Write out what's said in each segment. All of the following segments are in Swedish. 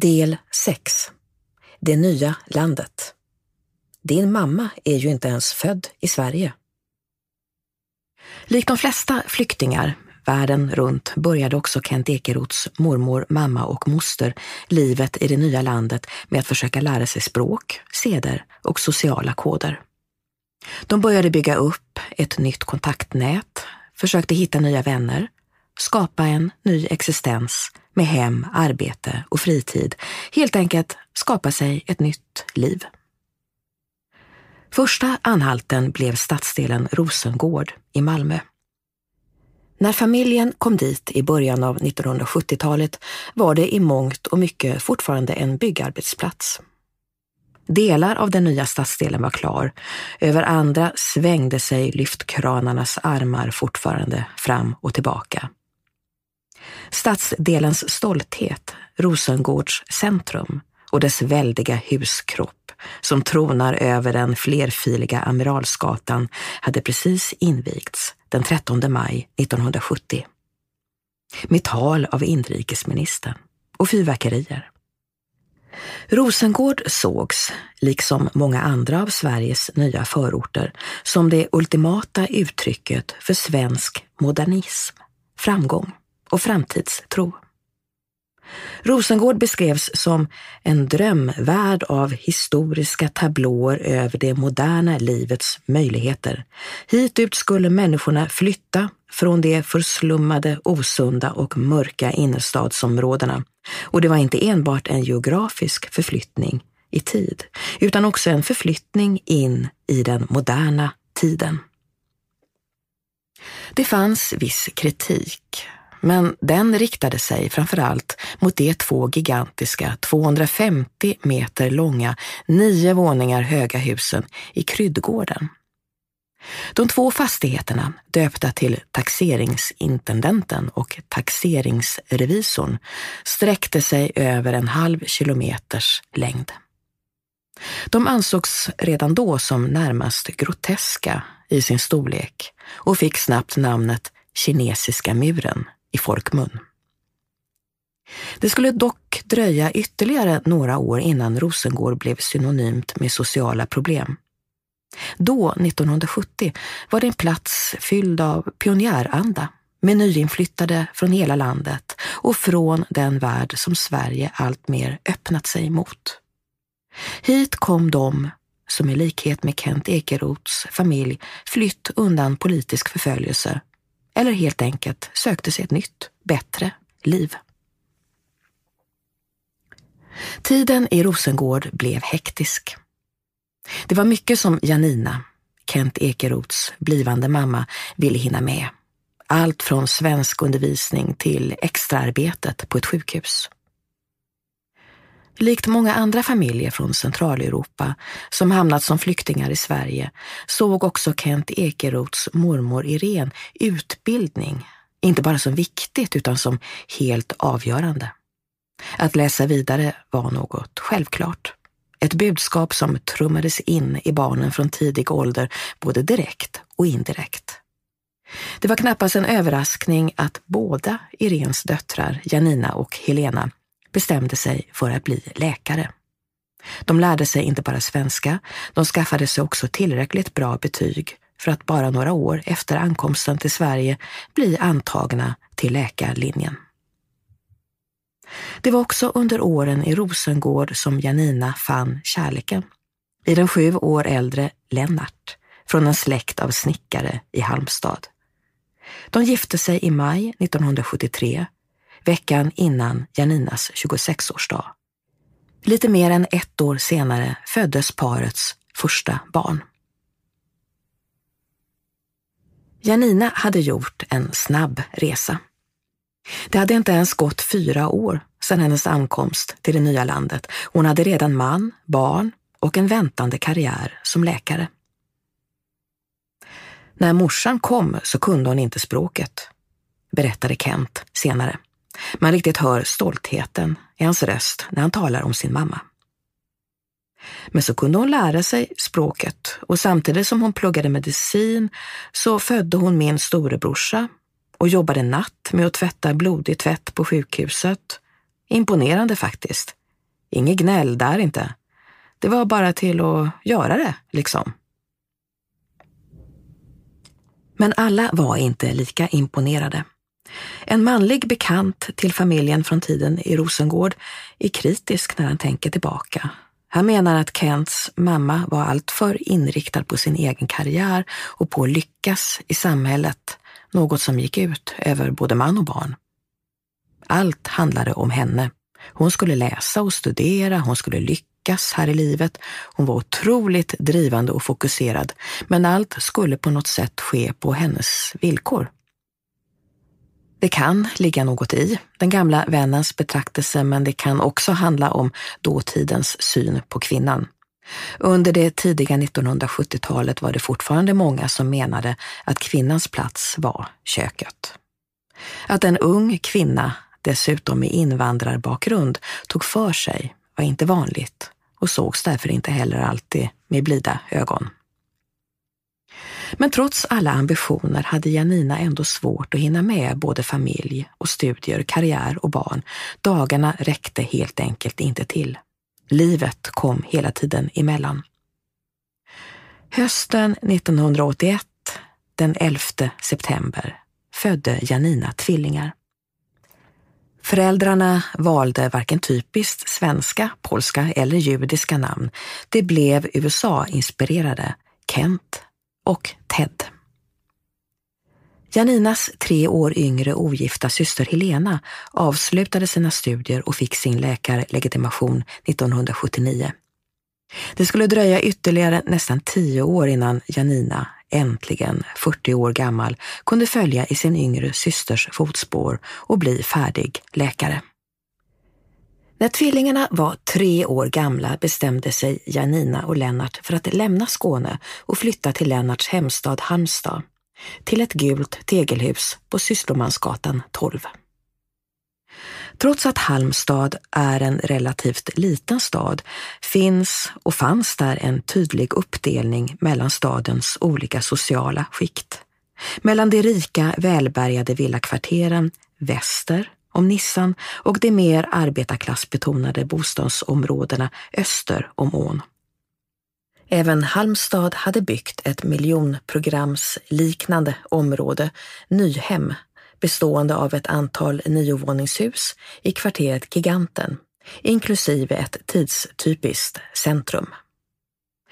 Del 6 Det nya landet Din mamma är ju inte ens född i Sverige. Likt de flesta flyktingar världen runt började också Kent Ekeroths mormor, mamma och moster livet i det nya landet med att försöka lära sig språk, seder och sociala koder. De började bygga upp ett nytt kontaktnät, försökte hitta nya vänner, skapa en ny existens med hem, arbete och fritid. Helt enkelt skapa sig ett nytt liv. Första anhalten blev stadsdelen Rosengård i Malmö. När familjen kom dit i början av 1970-talet var det i mångt och mycket fortfarande en byggarbetsplats. Delar av den nya stadsdelen var klar. Över andra svängde sig lyftkranarnas armar fortfarande fram och tillbaka. Stadsdelens stolthet, Rosengårds centrum och dess väldiga huskropp som tronar över den flerfiliga Amiralsgatan hade precis invigts den 13 maj 1970. Med tal av inrikesministern och fyrverkerier. Rosengård sågs, liksom många andra av Sveriges nya förorter, som det ultimata uttrycket för svensk modernism, framgång och framtidstro. Rosengård beskrevs som en drömvärld av historiska tablåer över det moderna livets möjligheter. Hitut skulle människorna flytta från de förslummade, osunda och mörka innerstadsområdena. Och det var inte enbart en geografisk förflyttning i tid, utan också en förflyttning in i den moderna tiden. Det fanns viss kritik men den riktade sig framför allt mot de två gigantiska, 250 meter långa, nio våningar höga husen i Kryddgården. De två fastigheterna, döpta till taxeringsintendenten och taxeringsrevisorn, sträckte sig över en halv kilometers längd. De ansågs redan då som närmast groteska i sin storlek och fick snabbt namnet Kinesiska muren i folkmun. Det skulle dock dröja ytterligare några år innan Rosengård blev synonymt med sociala problem. Då, 1970, var det en plats fylld av pionjäranda med nyinflyttade från hela landet och från den värld som Sverige alltmer öppnat sig mot. Hit kom de som i likhet med Kent Ekeroths familj flytt undan politisk förföljelse eller helt enkelt sökte sig ett nytt, bättre liv. Tiden i Rosengård blev hektisk. Det var mycket som Janina, Kent Ekeroths blivande mamma, ville hinna med. Allt från svensk undervisning till extraarbetet på ett sjukhus. Likt många andra familjer från Centraleuropa som hamnat som flyktingar i Sverige såg också Kent Ekeroths mormor Irene utbildning, inte bara som viktigt utan som helt avgörande. Att läsa vidare var något självklart. Ett budskap som trummades in i barnen från tidig ålder, både direkt och indirekt. Det var knappast en överraskning att båda Irens döttrar, Janina och Helena, bestämde sig för att bli läkare. De lärde sig inte bara svenska, de skaffade sig också tillräckligt bra betyg för att bara några år efter ankomsten till Sverige bli antagna till läkarlinjen. Det var också under åren i Rosengård som Janina fann kärleken. I den sju år äldre Lennart, från en släkt av snickare i Halmstad. De gifte sig i maj 1973 veckan innan Janinas 26-årsdag. Lite mer än ett år senare föddes parets första barn. Janina hade gjort en snabb resa. Det hade inte ens gått fyra år sedan hennes ankomst till det nya landet. Hon hade redan man, barn och en väntande karriär som läkare. När morsan kom så kunde hon inte språket, berättade Kent senare. Man riktigt hör stoltheten i hans röst när han talar om sin mamma. Men så kunde hon lära sig språket och samtidigt som hon pluggade medicin så födde hon min storebrorsa och jobbade natt med att tvätta blodig tvätt på sjukhuset. Imponerande faktiskt, Inget gnäll där inte. Det var bara till att göra det, liksom. Men alla var inte lika imponerade. En manlig bekant till familjen från tiden i Rosengård är kritisk när han tänker tillbaka. Han menar att Kents mamma var alltför inriktad på sin egen karriär och på att lyckas i samhället, något som gick ut över både man och barn. Allt handlade om henne. Hon skulle läsa och studera, hon skulle lyckas här i livet. Hon var otroligt drivande och fokuserad, men allt skulle på något sätt ske på hennes villkor. Det kan ligga något i den gamla vännens betraktelse, men det kan också handla om dåtidens syn på kvinnan. Under det tidiga 1970-talet var det fortfarande många som menade att kvinnans plats var köket. Att en ung kvinna, dessutom med invandrarbakgrund, tog för sig var inte vanligt och sågs därför inte heller alltid med blida ögon. Men trots alla ambitioner hade Janina ändå svårt att hinna med både familj och studier, karriär och barn. Dagarna räckte helt enkelt inte till. Livet kom hela tiden emellan. Hösten 1981, den 11 september, födde Janina tvillingar. Föräldrarna valde varken typiskt svenska, polska eller judiska namn. Det blev USA-inspirerade Kent och Ted. Janinas tre år yngre ogifta syster Helena avslutade sina studier och fick sin läkarlegitimation 1979. Det skulle dröja ytterligare nästan tio år innan Janina, äntligen 40 år gammal, kunde följa i sin yngre systers fotspår och bli färdig läkare. När tvillingarna var tre år gamla bestämde sig Janina och Lennart för att lämna Skåne och flytta till Lennarts hemstad Halmstad, till ett gult tegelhus på Systermansgatan 12. Trots att Halmstad är en relativt liten stad finns och fanns där en tydlig uppdelning mellan stadens olika sociala skikt. Mellan de rika, välbärgade villakvarteren väster om Nissan och de mer arbetarklassbetonade bostadsområdena öster om ån. Även Halmstad hade byggt ett miljonprogramsliknande område, Nyhem, bestående av ett antal niovåningshus i kvarteret Giganten, inklusive ett tidstypiskt centrum.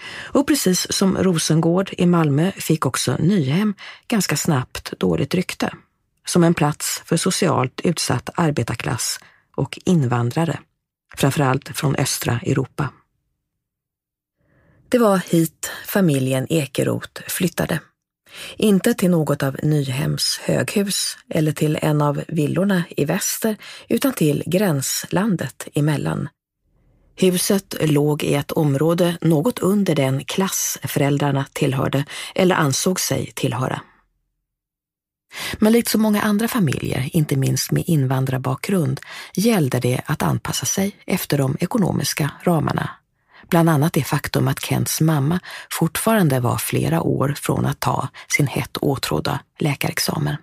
Och precis som Rosengård i Malmö fick också Nyhem ganska snabbt dåligt rykte som en plats för socialt utsatt arbetarklass och invandrare, framförallt från östra Europa. Det var hit familjen Ekeroth flyttade. Inte till något av Nyhems höghus eller till en av villorna i väster, utan till gränslandet emellan. Huset låg i ett område något under den klass föräldrarna tillhörde eller ansåg sig tillhöra. Men likt så många andra familjer, inte minst med invandrarbakgrund, gällde det att anpassa sig efter de ekonomiska ramarna. Bland annat det faktum att Kents mamma fortfarande var flera år från att ta sin hett åtrådda läkarexamen.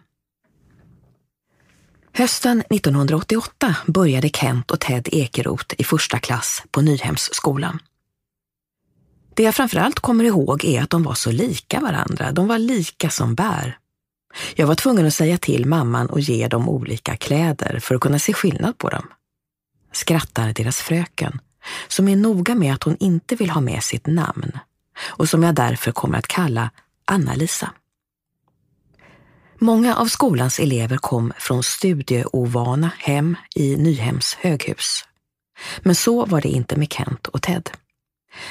Hösten 1988 började Kent och Ted Ekeroth i första klass på Nyhemsskolan. Det jag framförallt kommer ihåg är att de var så lika varandra. De var lika som bär. Jag var tvungen att säga till mamman och ge dem olika kläder för att kunna se skillnad på dem. Skrattar deras fröken, som är noga med att hon inte vill ha med sitt namn och som jag därför kommer att kalla Anna-Lisa. Många av skolans elever kom från studieovana hem i Nyhems höghus. Men så var det inte med Kent och Ted.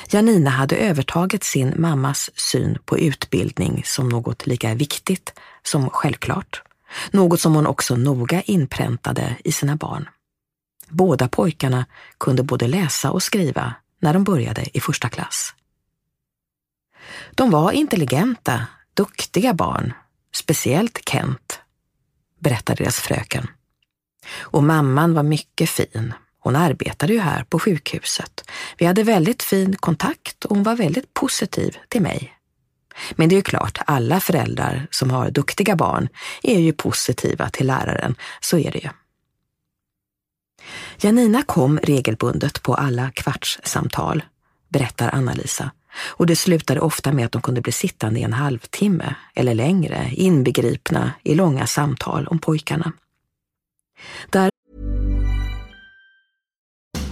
Janina hade övertagit sin mammas syn på utbildning som något lika viktigt som självklart. Något som hon också noga inpräntade i sina barn. Båda pojkarna kunde både läsa och skriva när de började i första klass. De var intelligenta, duktiga barn, speciellt Kent, berättar deras fröken. Och mamman var mycket fin. Hon arbetade ju här på sjukhuset. Vi hade väldigt fin kontakt och hon var väldigt positiv till mig. Men det är ju klart, alla föräldrar som har duktiga barn är ju positiva till läraren, så är det ju. Janina kom regelbundet på alla kvartssamtal, berättar Anna-Lisa. Och det slutade ofta med att de kunde bli sittande i en halvtimme eller längre, inbegripna i långa samtal om pojkarna. Där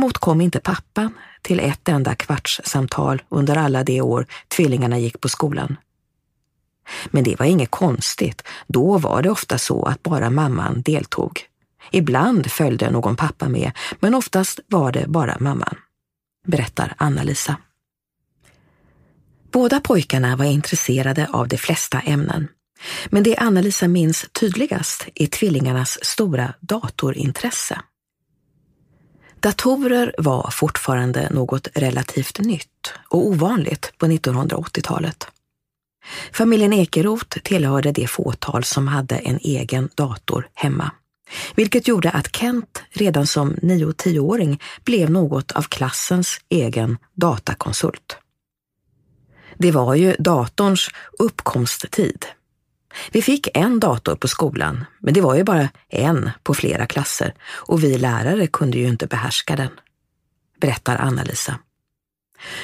Däremot kom inte pappan till ett enda kvartssamtal under alla de år tvillingarna gick på skolan. Men det var inget konstigt. Då var det ofta så att bara mamman deltog. Ibland följde någon pappa med, men oftast var det bara mamman, berättar Anna-Lisa. Båda pojkarna var intresserade av de flesta ämnen. Men det Anna-Lisa minns tydligast är tvillingarnas stora datorintresse. Datorer var fortfarande något relativt nytt och ovanligt på 1980-talet. Familjen Ekeroth tillhörde det fåtal som hade en egen dator hemma, vilket gjorde att Kent redan som 9-10-åring blev något av klassens egen datakonsult. Det var ju datorns uppkomsttid vi fick en dator på skolan, men det var ju bara en på flera klasser och vi lärare kunde ju inte behärska den, berättar Anna-Lisa.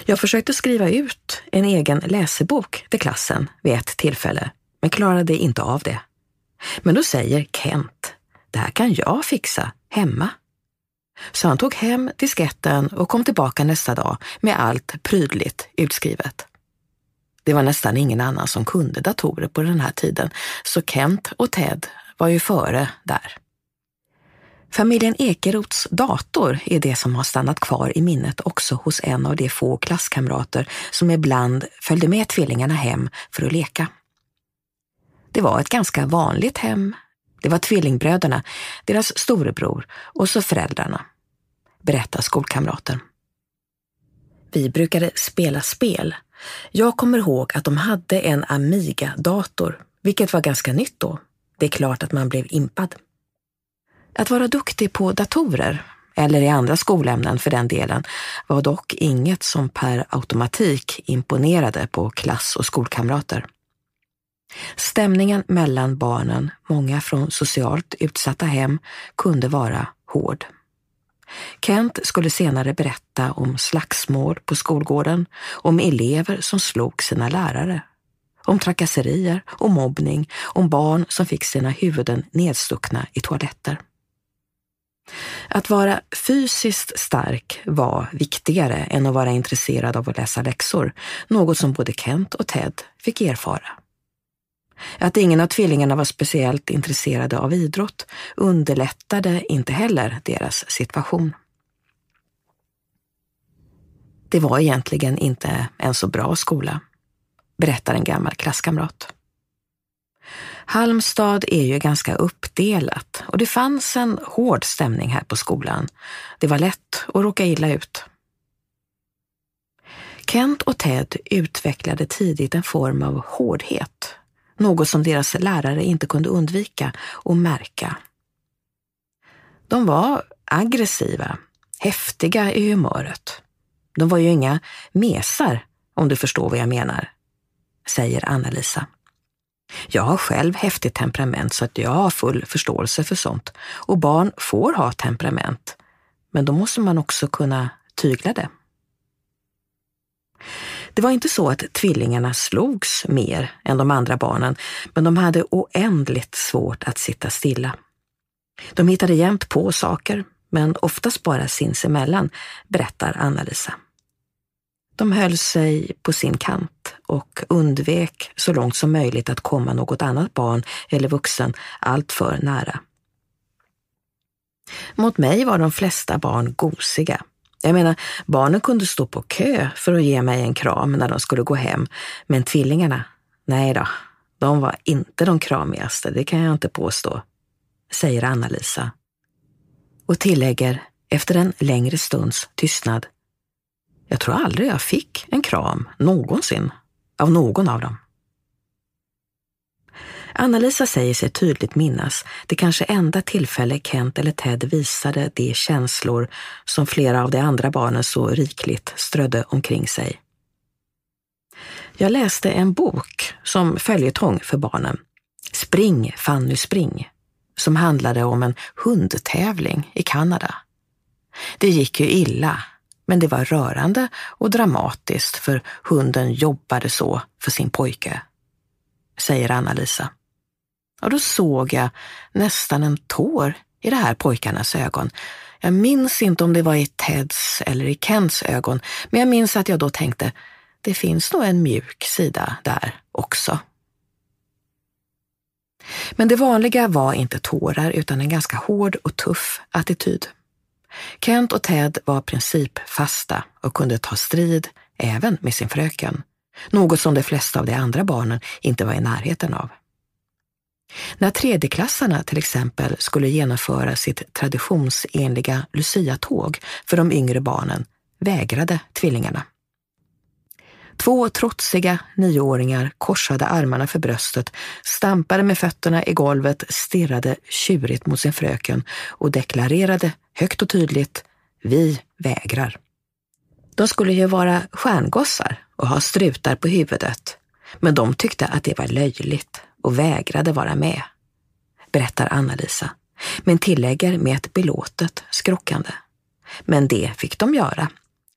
Jag försökte skriva ut en egen läsebok till klassen vid ett tillfälle, men klarade inte av det. Men då säger Kent, det här kan jag fixa hemma. Så han tog hem disketten och kom tillbaka nästa dag med allt prydligt utskrivet. Det var nästan ingen annan som kunde datorer på den här tiden, så Kent och Ted var ju före där. Familjen Ekerots dator är det som har stannat kvar i minnet också hos en av de få klasskamrater som ibland följde med tvillingarna hem för att leka. Det var ett ganska vanligt hem. Det var tvillingbröderna, deras storebror och så föräldrarna, berättar skolkamraten. Vi brukade spela spel jag kommer ihåg att de hade en Amiga-dator, vilket var ganska nytt då. Det är klart att man blev impad. Att vara duktig på datorer, eller i andra skolämnen för den delen, var dock inget som per automatik imponerade på klass och skolkamrater. Stämningen mellan barnen, många från socialt utsatta hem, kunde vara hård. Kent skulle senare berätta om slagsmål på skolgården, om elever som slog sina lärare, om trakasserier och mobbning, om barn som fick sina huvuden nedstuckna i toaletter. Att vara fysiskt stark var viktigare än att vara intresserad av att läsa läxor, något som både Kent och Ted fick erfara. Att ingen av tvillingarna var speciellt intresserade av idrott underlättade inte heller deras situation. Det var egentligen inte en så bra skola, berättar en gammal klasskamrat. Halmstad är ju ganska uppdelat och det fanns en hård stämning här på skolan. Det var lätt att råka illa ut. Kent och Ted utvecklade tidigt en form av hårdhet något som deras lärare inte kunde undvika att märka. De var aggressiva, häftiga i humöret. De var ju inga mesar, om du förstår vad jag menar, säger Anna-Lisa. Jag har själv häftigt temperament så att jag har full förståelse för sånt. Och barn får ha temperament, men då måste man också kunna tygla det. Det var inte så att tvillingarna slogs mer än de andra barnen, men de hade oändligt svårt att sitta stilla. De hittade jämt på saker, men oftast bara sinsemellan, berättar Anna-Lisa. De höll sig på sin kant och undvek så långt som möjligt att komma något annat barn eller vuxen alltför nära. Mot mig var de flesta barn gosiga jag menar, barnen kunde stå på kö för att ge mig en kram när de skulle gå hem, men tvillingarna, nej då, de var inte de kramigaste, det kan jag inte påstå, säger Anna-Lisa. Och tillägger efter en längre stunds tystnad. Jag tror aldrig jag fick en kram, någonsin, av någon av dem. Anna-Lisa säger sig tydligt minnas det kanske enda tillfälle Kent eller Ted visade de känslor som flera av de andra barnen så rikligt strödde omkring sig. Jag läste en bok som följetong för barnen, Spring Fanny spring, som handlade om en hundtävling i Kanada. Det gick ju illa, men det var rörande och dramatiskt för hunden jobbade så för sin pojke, säger Anna-Lisa. Och då såg jag nästan en tår i de här pojkarnas ögon. Jag minns inte om det var i Teds eller i Kents ögon, men jag minns att jag då tänkte, det finns nog en mjuk sida där också. Men det vanliga var inte tårar utan en ganska hård och tuff attityd. Kent och Ted var principfasta och kunde ta strid även med sin fröken, något som de flesta av de andra barnen inte var i närheten av. När tredjeklassarna till exempel skulle genomföra sitt traditionsenliga Lucia-tåg för de yngre barnen vägrade tvillingarna. Två trotsiga nioåringar korsade armarna för bröstet, stampade med fötterna i golvet, stirrade tjurigt mot sin fröken och deklarerade högt och tydligt, vi vägrar. De skulle ju vara stjärngossar och ha strutar på huvudet, men de tyckte att det var löjligt och vägrade vara med, berättar Anna-Lisa, men tillägger med ett belåtet skrockande. Men det fick de göra.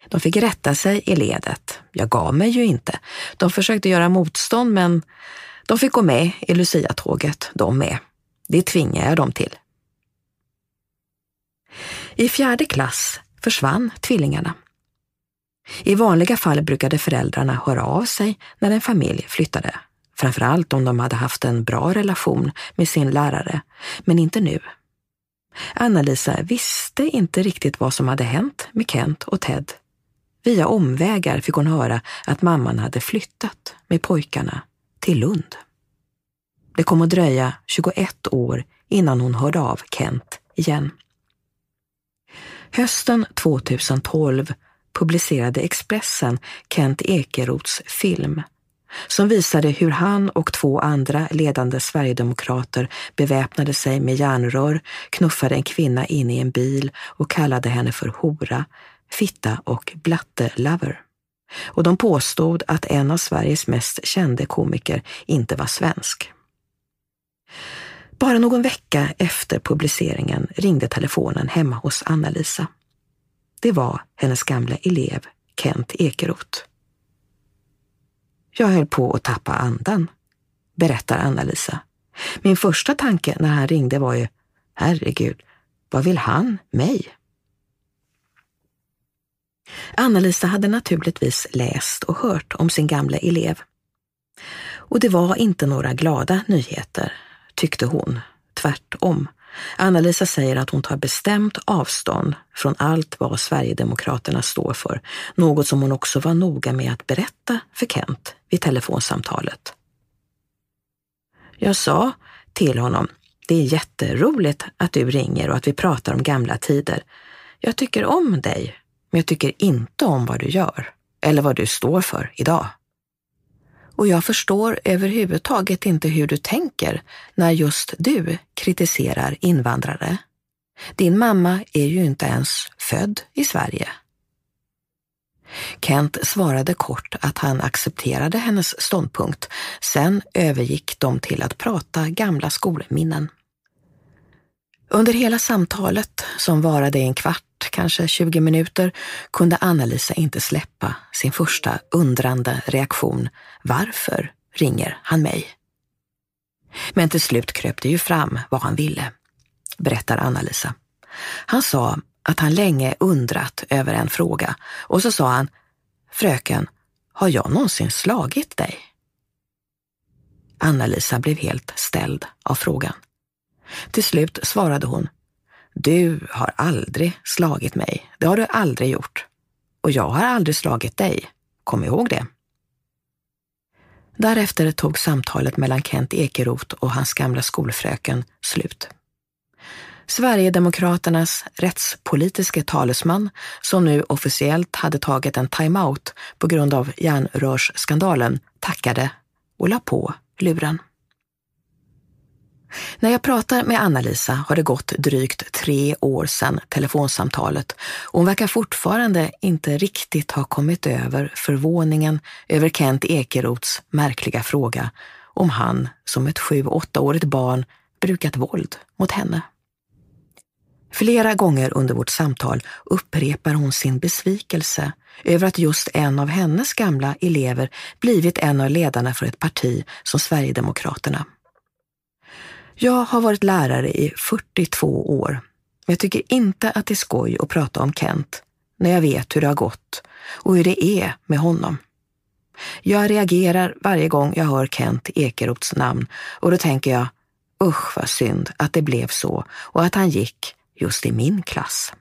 De fick rätta sig i ledet. Jag gav mig ju inte. De försökte göra motstånd, men de fick gå med i Lucia-tåget, de med. Det tvingade jag dem till. I fjärde klass försvann tvillingarna. I vanliga fall brukade föräldrarna höra av sig när en familj flyttade framförallt om de hade haft en bra relation med sin lärare, men inte nu. Anna-Lisa visste inte riktigt vad som hade hänt med Kent och Ted. Via omvägar fick hon höra att mamman hade flyttat med pojkarna till Lund. Det kom att dröja 21 år innan hon hörde av Kent igen. Hösten 2012 publicerade Expressen Kent Ekerots film som visade hur han och två andra ledande sverigedemokrater beväpnade sig med järnrör, knuffade en kvinna in i en bil och kallade henne för hora, fitta och blatte-lover. Och de påstod att en av Sveriges mest kände komiker inte var svensk. Bara någon vecka efter publiceringen ringde telefonen hemma hos Anna-Lisa. Det var hennes gamla elev Kent Ekeroth. Jag höll på att tappa andan, berättar Anna-Lisa. Min första tanke när han ringde var ju, herregud, vad vill han mig? Anna-Lisa hade naturligtvis läst och hört om sin gamla elev. Och det var inte några glada nyheter, tyckte hon. Tvärtom. Anna-Lisa säger att hon tar bestämt avstånd från allt vad Sverigedemokraterna står för, något som hon också var noga med att berätta för Kent vid telefonsamtalet. Jag sa till honom, det är jätteroligt att du ringer och att vi pratar om gamla tider. Jag tycker om dig, men jag tycker inte om vad du gör eller vad du står för idag. Och jag förstår överhuvudtaget inte hur du tänker när just du kritiserar invandrare. Din mamma är ju inte ens född i Sverige. Kent svarade kort att han accepterade hennes ståndpunkt. Sen övergick de till att prata gamla skolminnen. Under hela samtalet, som varade en kvart, kanske 20 minuter, kunde Anna-Lisa inte släppa sin första undrande reaktion. Varför ringer han mig? Men till slut kröp det ju fram vad han ville, berättar Anna-Lisa. Han sa att han länge undrat över en fråga och så sa han, Fröken, har jag någonsin slagit dig? Anna-Lisa blev helt ställd av frågan. Till slut svarade hon, du har aldrig slagit mig. Det har du aldrig gjort. Och jag har aldrig slagit dig. Kom ihåg det. Därefter tog samtalet mellan Kent Ekeroth och hans gamla skolfröken slut. Sverigedemokraternas rättspolitiske talesman, som nu officiellt hade tagit en timeout på grund av järnrörsskandalen, tackade och la på luren. När jag pratar med Anna-Lisa har det gått drygt tre år sedan telefonsamtalet och hon verkar fortfarande inte riktigt ha kommit över förvåningen över Kent Ekerots märkliga fråga om han som ett sju-åttaårigt barn brukat våld mot henne. Flera gånger under vårt samtal upprepar hon sin besvikelse över att just en av hennes gamla elever blivit en av ledarna för ett parti som Sverigedemokraterna. Jag har varit lärare i 42 år, men jag tycker inte att det är skoj att prata om Kent när jag vet hur det har gått och hur det är med honom. Jag reagerar varje gång jag hör Kent Ekerots namn och då tänker jag, usch vad synd att det blev så och att han gick just i min klass.